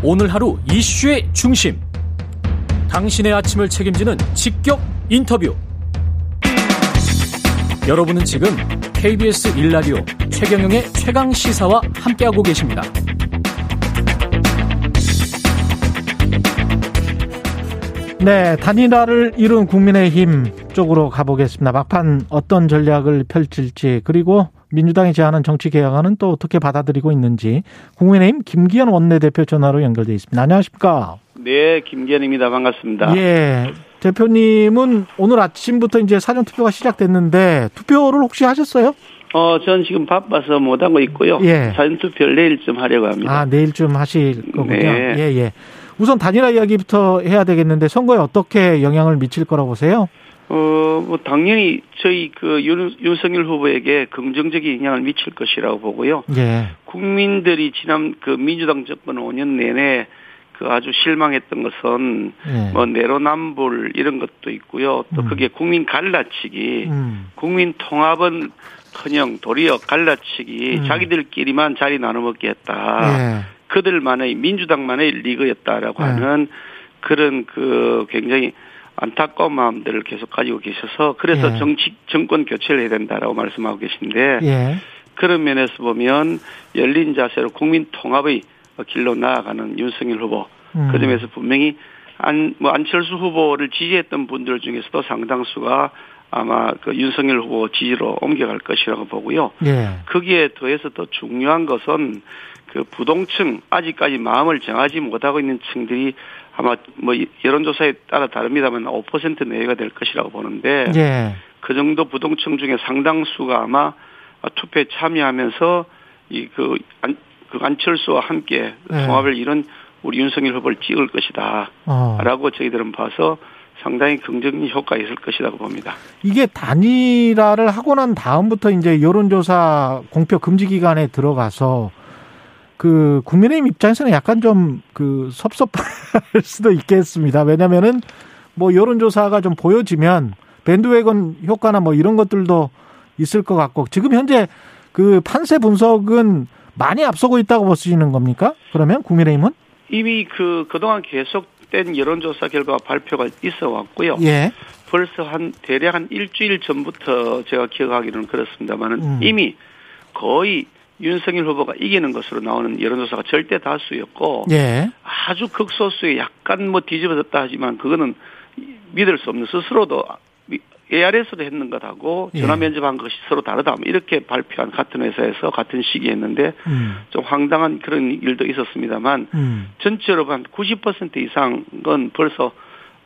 오늘 하루 이슈의 중심. 당신의 아침을 책임지는 직격 인터뷰. 여러분은 지금 KBS 1라디오 최경영의 최강 시사와 함께하고 계십니다. 네, 단일화를 이룬 국민의힘 쪽으로 가보겠습니다. 막판 어떤 전략을 펼칠지 그리고 민주당이 제안한 정치 개혁안은 또 어떻게 받아들이고 있는지 국민의힘 김기현 원내대표 전화로 연결돼 있습니다. 안녕하십니까? 네, 김기현입니다. 반갑습니다. 예. 대표님은 오늘 아침부터 이제 사전 투표가 시작됐는데 투표를 혹시 하셨어요? 어, 전 지금 바빠서 못 하고 있고요. 예. 사전 투표를 내일쯤 하려고 합니다. 아, 내일쯤 하실 거군요. 네. 예, 예. 우선 단일화 이야기부터 해야 되겠는데 선거에 어떻게 영향을 미칠 거라고 보세요? 어, 뭐 당연히 저희 그 윤, 윤석열 후보에게 긍정적인 영향을 미칠 것이라고 보고요. 예. 국민들이 지난 그 민주당 정권 5년 내내 그 아주 실망했던 것은 예. 뭐 내로남불 이런 것도 있고요. 또 음. 그게 국민 갈라치기, 음. 국민 통합은 커녕 도리어 갈라치기, 음. 자기들끼리만 자리 나눠 먹게 했다. 예. 그들만의 민주당만의 리그였다라고 네. 하는 그런 그 굉장히 안타까운 마음들을 계속 가지고 계셔서 그래서 예. 정치 정권 교체를 해야 된다라고 말씀하고 계신데 예. 그런 면에서 보면 열린 자세로 국민 통합의 길로 나아가는 윤석열 후보 음. 그 점에서 분명히 안 뭐 안철수 후보를 지지했던 분들 중에서도 상당수가 아마 그 윤석열 후보 지지로 옮겨갈 것이라고 보고요. 예. 거기에 더해서 더 중요한 것은 그 부동층 아직까지 마음을 정하지 못하고 있는 층들이 아마 뭐 여론조사에 따라 다릅니다만 5% 내외가 될 것이라고 보는데 예. 그 정도 부동층 중에 상당수가 아마 투표에 참여하면서 이그 안, 그 안철수와 함께 네. 통합을 이룬 우리 윤석열 후보를 찍을 것이다. 어. 라고 저희들은 봐서 상당히 긍정적인 효과가 있을 것이라고 봅니다. 이게 단일화를 하고 난 다음부터 이제 여론조사 공표 금지 기간에 들어가서 그 국민의힘 입장에서는 약간 좀 그 섭섭할 수도 있겠습니다. 왜냐면은 뭐 여론조사가 좀 보여지면 밴드웨건 효과나 뭐 이런 것들도 있을 것 같고 지금 현재 그 판세 분석은 많이 앞서고 있다고 보시는 겁니까? 그러면 국민의힘은? 이미 그 그동안 계속된 여론조사 결과 발표가 있어 왔고요. 예. 벌써 한 대략 한 일주일 전부터 제가 기억하기로는 그렇습니다만은 음. 이미 거의 윤석열 후보가 이기는 것으로 나오는 여론조사가 절대 다수였고 예. 아주 극소수에 약간 뭐 뒤집어졌다 하지만 그거는 믿을 수 없는 스스로도 ARS도 했는 것하고 예. 전화 면접한 것이 서로 다르다 뭐 이렇게 발표한 같은 회사에서 같은 시기에 했는데 음. 좀 황당한 그런 일도 있었습니다만 음. 전체로 한 90% 이상은 벌써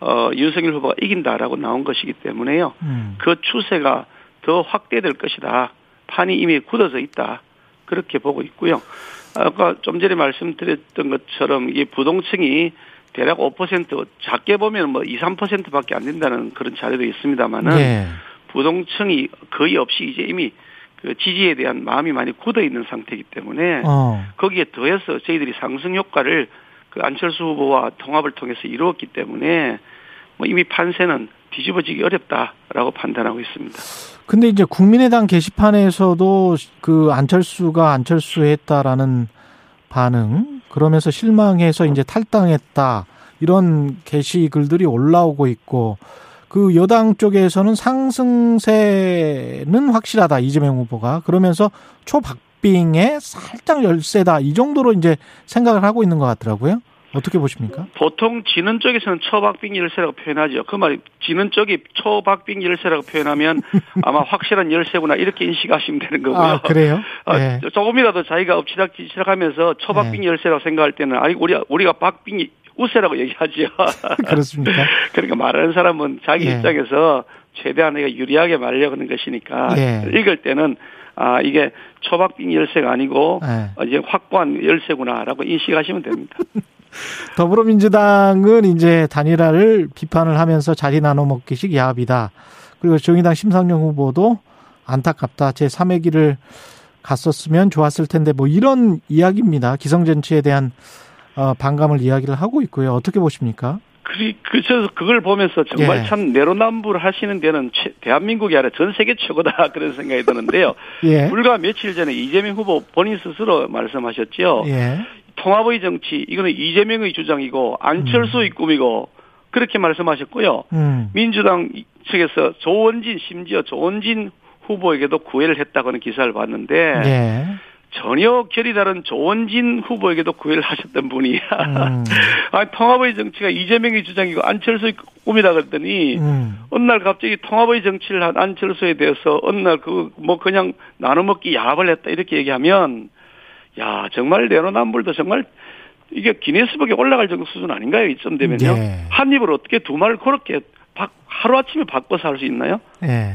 어, 윤석열 후보가 이긴다라고 나온 것이기 때문에요. 음. 그 추세가 더 확대될 것이다. 판이 이미 굳어져 있다. 그렇게 보고 있고요. 아까 좀 전에 말씀드렸던 것처럼 이게 부동층이 대략 5% 작게 보면 뭐 2, 3%밖에 안 된다는 그런 자료도 있습니다만은 예. 부동층이 거의 없이 이제 이미 그 지지에 대한 마음이 많이 굳어 있는 상태이기 때문에 어. 거기에 더해서 저희들이 상승 효과를 그 안철수 후보와 통합을 통해서 이루었기 때문에 뭐 이미 판세는 뒤집어지기 어렵다라고 판단하고 있습니다. 근데 이제 국민의당 게시판에서도 그 안철수가 안철수 했다라는 반응, 그러면서 실망해서 이제 탈당했다, 이런 게시 글들이 올라오고 있고, 그 여당 쪽에서는 상승세는 확실하다, 이재명 후보가. 그러면서 초박빙에 살짝 열세다, 이 정도로 이제 생각을 하고 있는 것 같더라고요. 어떻게 보십니까? 보통 지는 쪽에서는 초박빙 열세라고 표현하죠. 그 말이 지는 쪽이 초박빙 열세라고 표현하면 아마 확실한 열세구나 이렇게 인식하시면 되는 거고요. 아, 그래요? 어, 네. 조금이라도 자기가 엎치락뒤치락하면서 초박빙 네. 열세라고 생각할 때는 아니 우리가 우리가 박빙 우세라고 얘기하죠. 그렇습니까? 그러니까 말하는 사람은 자기 예. 입장에서 최대한 내가 유리하게 말하려고 하는 것이니까 예. 읽을 때는 아 이게 초박빙 열세가 아니고 네. 어, 이제 확고한 열세구나라고 인식하시면 됩니다. 더불어민주당은 이제 단일화를 비판을 하면서 자리 나눠 먹기식 야합이다. 그리고 정의당 심상정 후보도 안타깝다. 제 3의 길을 갔었으면 좋았을 텐데 뭐 이런 이야기입니다. 기성정치에 대한 어, 반감을 이야기를 하고 있고요. 어떻게 보십니까? 그래서 그걸 보면서 정말 예. 참 내로남불 하시는 데는 최- 대한민국이 아니라 전 세계 최고다 그런 생각이 드는데요. 예. 불과 며칠 전에 이재명 후보 본인 스스로 말씀하셨죠. 예. 통합의 정치 이거는 이재명의 주장이고 안철수의 음. 꿈이고 그렇게 말씀하셨고요. 음. 민주당 측에서 조원진 심지어 조원진 후보에게도 구애를 했다고 하는 기사를 봤는데 예. 전혀 결이 다른 조원진 후보에게도 구애를 하셨던 분이 음. 아 통합의 정치가 이재명의 주장이고 안철수의 꿈이다 그랬더니 음. 어느 날 갑자기 통합의 정치를 한 안철수에 대해서 어느 날 그 뭐 그냥 나눠 먹기 야합을 했다 이렇게 얘기하면 야 정말 내로남불도 정말 이게 기네스북에 올라갈 정도 수준 아닌가요 이쯤 되면요 예. 한 입을 어떻게 두 말을 그렇게 하루 아침에 바꿔서 할 수 있나요? 예.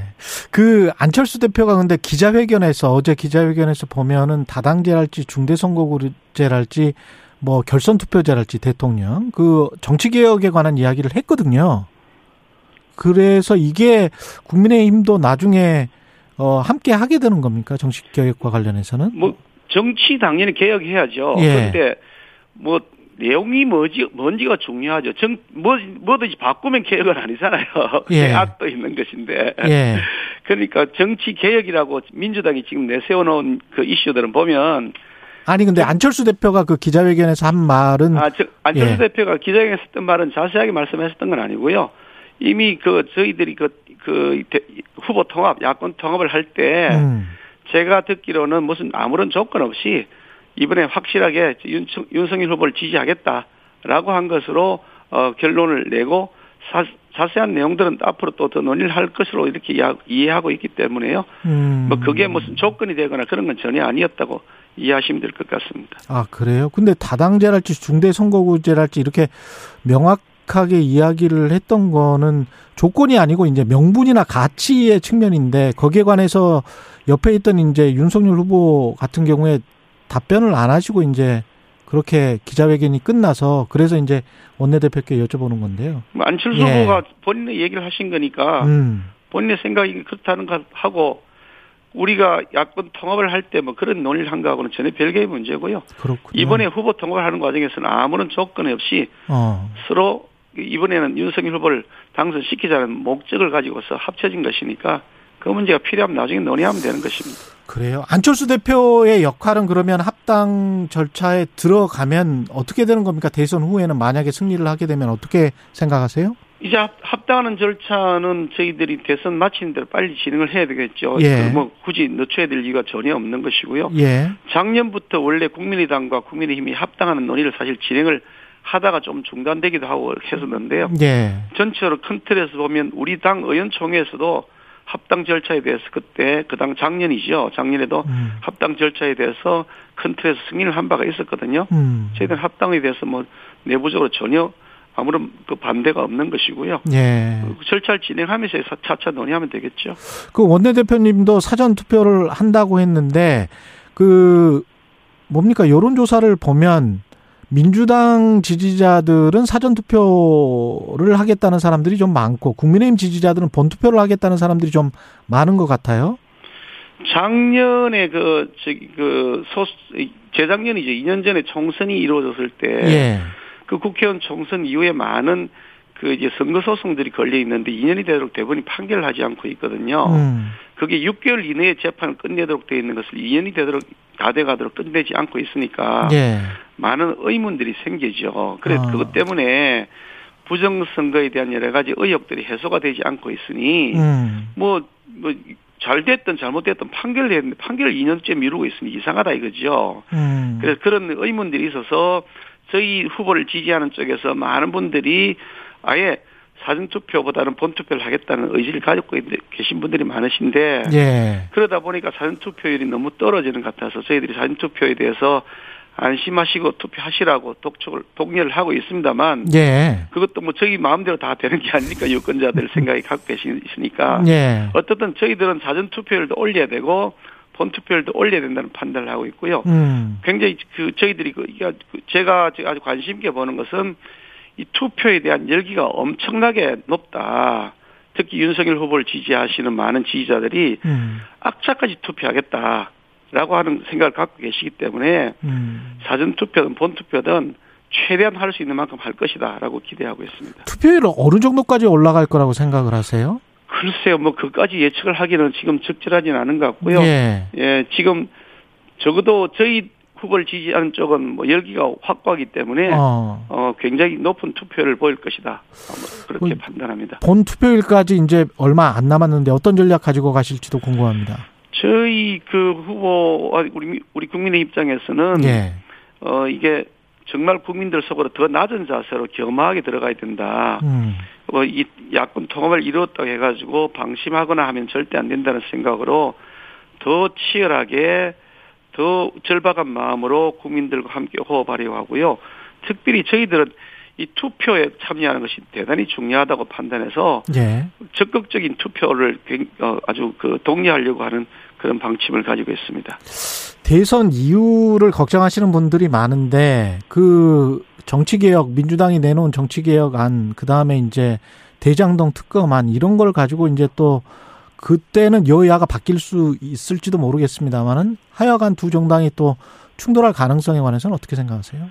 그 안철수 대표가 근데 기자회견에서 어제 기자회견에서 보면은 다당제랄지 중대선거구제랄지 뭐 결선 투표제랄지 대통령 그 정치 개혁에 관한 이야기를 했거든요. 그래서 이게 국민의힘도 나중에 어 함께 하게 되는 겁니까? 정치 개혁과 관련해서는? 뭐 정치 당연히 개혁해야죠. 예. 그런데 뭐 내용이 뭐지 뭔지가 중요하죠. 정 뭐 뭐든지 바꾸면 개혁은 아니잖아요. 예. 계약도 있는 것인데. 예. 그러니까 정치 개혁이라고 민주당이 지금 내세워 놓은 그 이슈들은 보면 아니 근데 안철수 대표가 그 기자회견에서 한 말은 아, 저, 안철수 예. 대표가 기자회견에서 했던 말은 자세하게 말씀하셨던 건 아니고요. 이미 그 저희들이 그, 그 대- 후보 통합, 야권 통합을 할때 음. 제가 듣기로는 무슨 아무런 조건 없이 이번에 확실하게 윤, 윤석열 후보를 지지하겠다라고 한 것으로 어, 결론을 내고 사, 자세한 내용들은 앞으로 또 더 논의를 할 것으로 이렇게 이해- 이해하고 있기 때문에요. 음. 뭐 그게 무슨 조건이 되거나 그런 건 전혀 아니었다고 이해하시면 될 것 같습니다. 아, 그래요? 근데 다당제랄지 중대선거구제랄지 이렇게 명확하게 이야기를 했던 거는 조건이 아니고 이제 명분이나 가치의 측면인데 거기에 관해서 옆에 있던 이제 윤석열 후보 같은 경우에 답변을 안 하시고 이제 그렇게 기자회견이 끝나서 그래서 이제 원내대표께 여쭤보는 건데요. 뭐 안철수 예. 후보가 본인의 얘기를 하신 거니까 음. 본인의 생각이 그렇다는 것 하고 우리가 야권 통합을 할 때 뭐 그런 논의를 한 거하고는 전혀 별개의 문제고요. 그렇군요. 이번에 후보 통합을 하는 과정에서는 아무런 조건 없이 어. 서로 이번에는 윤석열 후보를 당선시키자는 목적을 가지고서 합쳐진 것이니까 그 문제가 필요하면 나중에 논의하면 되는 것입니다. 그래요. 안철수 대표의 역할은 그러면 합당 절차에 들어가면 어떻게 되는 겁니까? 대선 후에는 만약에 승리를 하게 되면 어떻게 생각하세요? 이제 합- 합당하는 절차는 저희들이 대선 마치는 대로 빨리 진행을 해야 되겠죠. 예. 뭐 굳이 늦춰야 될 이유가 전혀 없는 것이고요. 예. 작년부터 원래 국민의당과 국민의힘이 합당하는 논의를 사실 진행을 하다가 좀 중단되기도 하고 했었는데요. 예. 전체로 큰 틀에서 보면 우리 당 의원총회에서도 합당 절차에 대해서 그때 그 당 작년이죠. 작년에도 음. 합당 절차에 대해서 큰 틀에서 승인을 한 바가 있었거든요. 음. 저희들은 합당에 대해서 뭐 내부적으로 전혀 아무런 그 반대가 없는 것이고요. 예. 그 절차를 진행하면서 차차 논의하면 되겠죠. 그 원내대표님도 사전 투표를 한다고 했는데 그 뭡니까 여론조사를 보면 민주당 지지자들은 사전 투표를 하겠다는 사람들이 좀 많고 국민의힘 지지자들은 본 투표를 하겠다는 사람들이 좀 많은 것 같아요. 작년에 그 저기 그 소, 재작년이죠. 2년 전에 총선이 이루어졌을 때 예. 그 국회의원 총선 이후에 많은 그 이제 선거 소송들이 걸려 있는데 2년이 되도록 대부분이 판결을 하지 않고 있거든요. 음. 그게 6개월 이내에 재판을 끝내도록 되어 있는 것을 2년이 되도록 다 돼가도록 끝내지 않고 있으니까 예. 많은 의문들이 생기죠. 그래서 아. 그것 때문에 부정선거에 대한 여러 가지 의혹들이 해소가 되지 않고 있으니 음. 뭐, 뭐, 잘 됐든 잘못됐든 판결을 했는데 판결을 2년째 미루고 있으니 이상하다 이거죠. 음. 그래서 그런 의문들이 있어서 저희 후보를 지지하는 쪽에서 많은 분들이 아예 사전투표보다는 본투표를 하겠다는 의지를 가지고 있- 계신 분들이 많으신데 예. 그러다 보니까 사전투표율이 너무 떨어지는 것 같아서 저희들이 사전투표에 대해서 안심하시고 투표하시라고 독촉을 독려를 하고 있습니다만 예. 그것도 뭐 저희 마음대로 다 되는 게 아니니까 유권자들 생각이 갖고 계시니까 예. 어떻든 저희들은 사전 투표율도 올려야 되고 본 투표율도 올려야 된다는 판단을 하고 있고요. 음. 굉장히 그 저희들이 그그 제가 아주 관심 있게 보는 것은 이 투표에 대한 열기가 엄청나게 높다. 특히 윤석열 후보를 지지하시는 많은 지지자들이 음. 악착까지 투표하겠다라고 하는 생각을 갖고 계시기 때문에 음. 사전 투표든 본 투표든 최대한 할 수 있는 만큼 할 것이다라고 기대하고 있습니다. 투표율은 어느 정도까지 올라갈 거라고 생각을 하세요? 글쎄요, 뭐 그까지 예측을 하기는 지금 적절하지는 않은 것 같고요. 예. 예, 지금 적어도 저희 후보를 지지하는 쪽은 뭐 열기가 확고하기 때문에 어. 어 굉장히 높은 투표를 보일 것이다. 그렇게 음, 판단합니다. 본 투표일까지 이제 얼마 안 남았는데 어떤 전략 가지고 가실지도 궁금합니다. 저희 그 후보 우리 우리 국민의 입장에서는 예. 어 이게 정말 국민들 속으로 더 낮은 자세로 겸허하게 들어가야 된다. 음. 뭐이 야권 통합을 이루었다고 해가지고 방심하거나 하면 절대 안 된다는 생각으로 더 치열하게 더 절박한 마음으로 국민들과 함께 호흡하려고 하고요. 특별히 저희들은 이 투표에 참여하는 것이 대단히 중요하다고 판단해서 예. 적극적인 투표를 어, 아주 그 독려하려고 하는 그런 방침을 가지고 있습니다. 대선 이유를 걱정하시는 분들이 많은데 그 정치개혁 민주당이 내놓은 정치개혁안 그 다음에 이제 대장동 특검안 이런 걸 가지고 이제 또 그때는 여야가 바뀔 수 있을지도 모르겠습니다만은 하여간 두 정당이 또 충돌할 가능성에 관해서는 어떻게 생각하세요?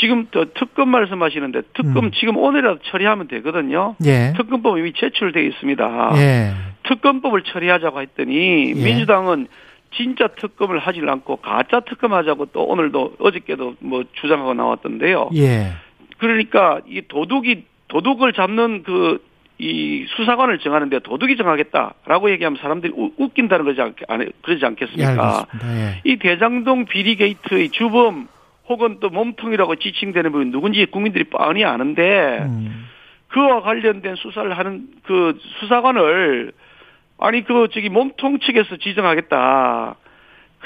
지금 또 특검 말씀하시는데 특검 음. 지금 오늘이라도 처리하면 되거든요. 예. 특검법 이미 제출돼 있습니다. 예. 특검법을 처리하자고 했더니 예. 민주당은 진짜 특검을 하질 않고 가짜 특검 하자고 또 오늘도 어저께도 뭐 주장하고 나왔던데요. 예. 그러니까 이 도둑이 도둑을 잡는 그 이 수사관을 정하는데 도둑이 정하겠다라고 얘기하면 사람들이 우, 웃긴다는 거지 않, 그러지 않겠습니까? 예, 이 대장동 비리 게이트의 주범 혹은 또 몸통이라고 지칭되는 분이 누군지 국민들이 뻔히 아는데 음. 그와 관련된 수사를 하는 그 수사관을 아니 그 저기 몸통 측에서 지정하겠다.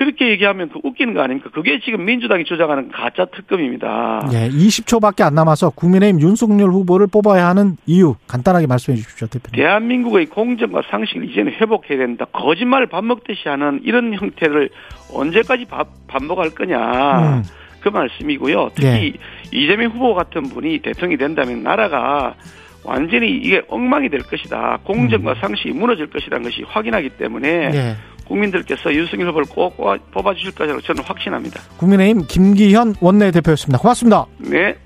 그렇게 얘기하면 그 웃기는 거 아닙니까? 그게 지금 민주당이 주장하는 가짜 특검입니다. 예, 20초밖에 안 남아서 국민의힘 윤석열 후보를 뽑아야 하는 이유 간단하게 말씀해 주십시오, 대표님. 대한민국의 공정과 상식을 이제는 회복해야 된다. 거짓말을 밥 먹듯이 하는 이런 형태를 언제까지 밥, 반복할 거냐. 음. 그 말씀이고요. 특히 예. 이재명 후보 같은 분이 대통령이 된다면 나라가 완전히 이게 엉망이 될 것이다. 공정과 음. 상식이 무너질 것이라는 것이 확인하기 때문에 예. 국민들께서 윤석열 후보를 꼭 뽑아주실 것이라고 저는 확신합니다. 국민의힘 김기현 원내대표였습니다. 고맙습니다. 네.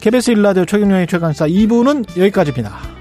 KBS 일라디오 최경영의 최강사 2부는 여기까지입니다.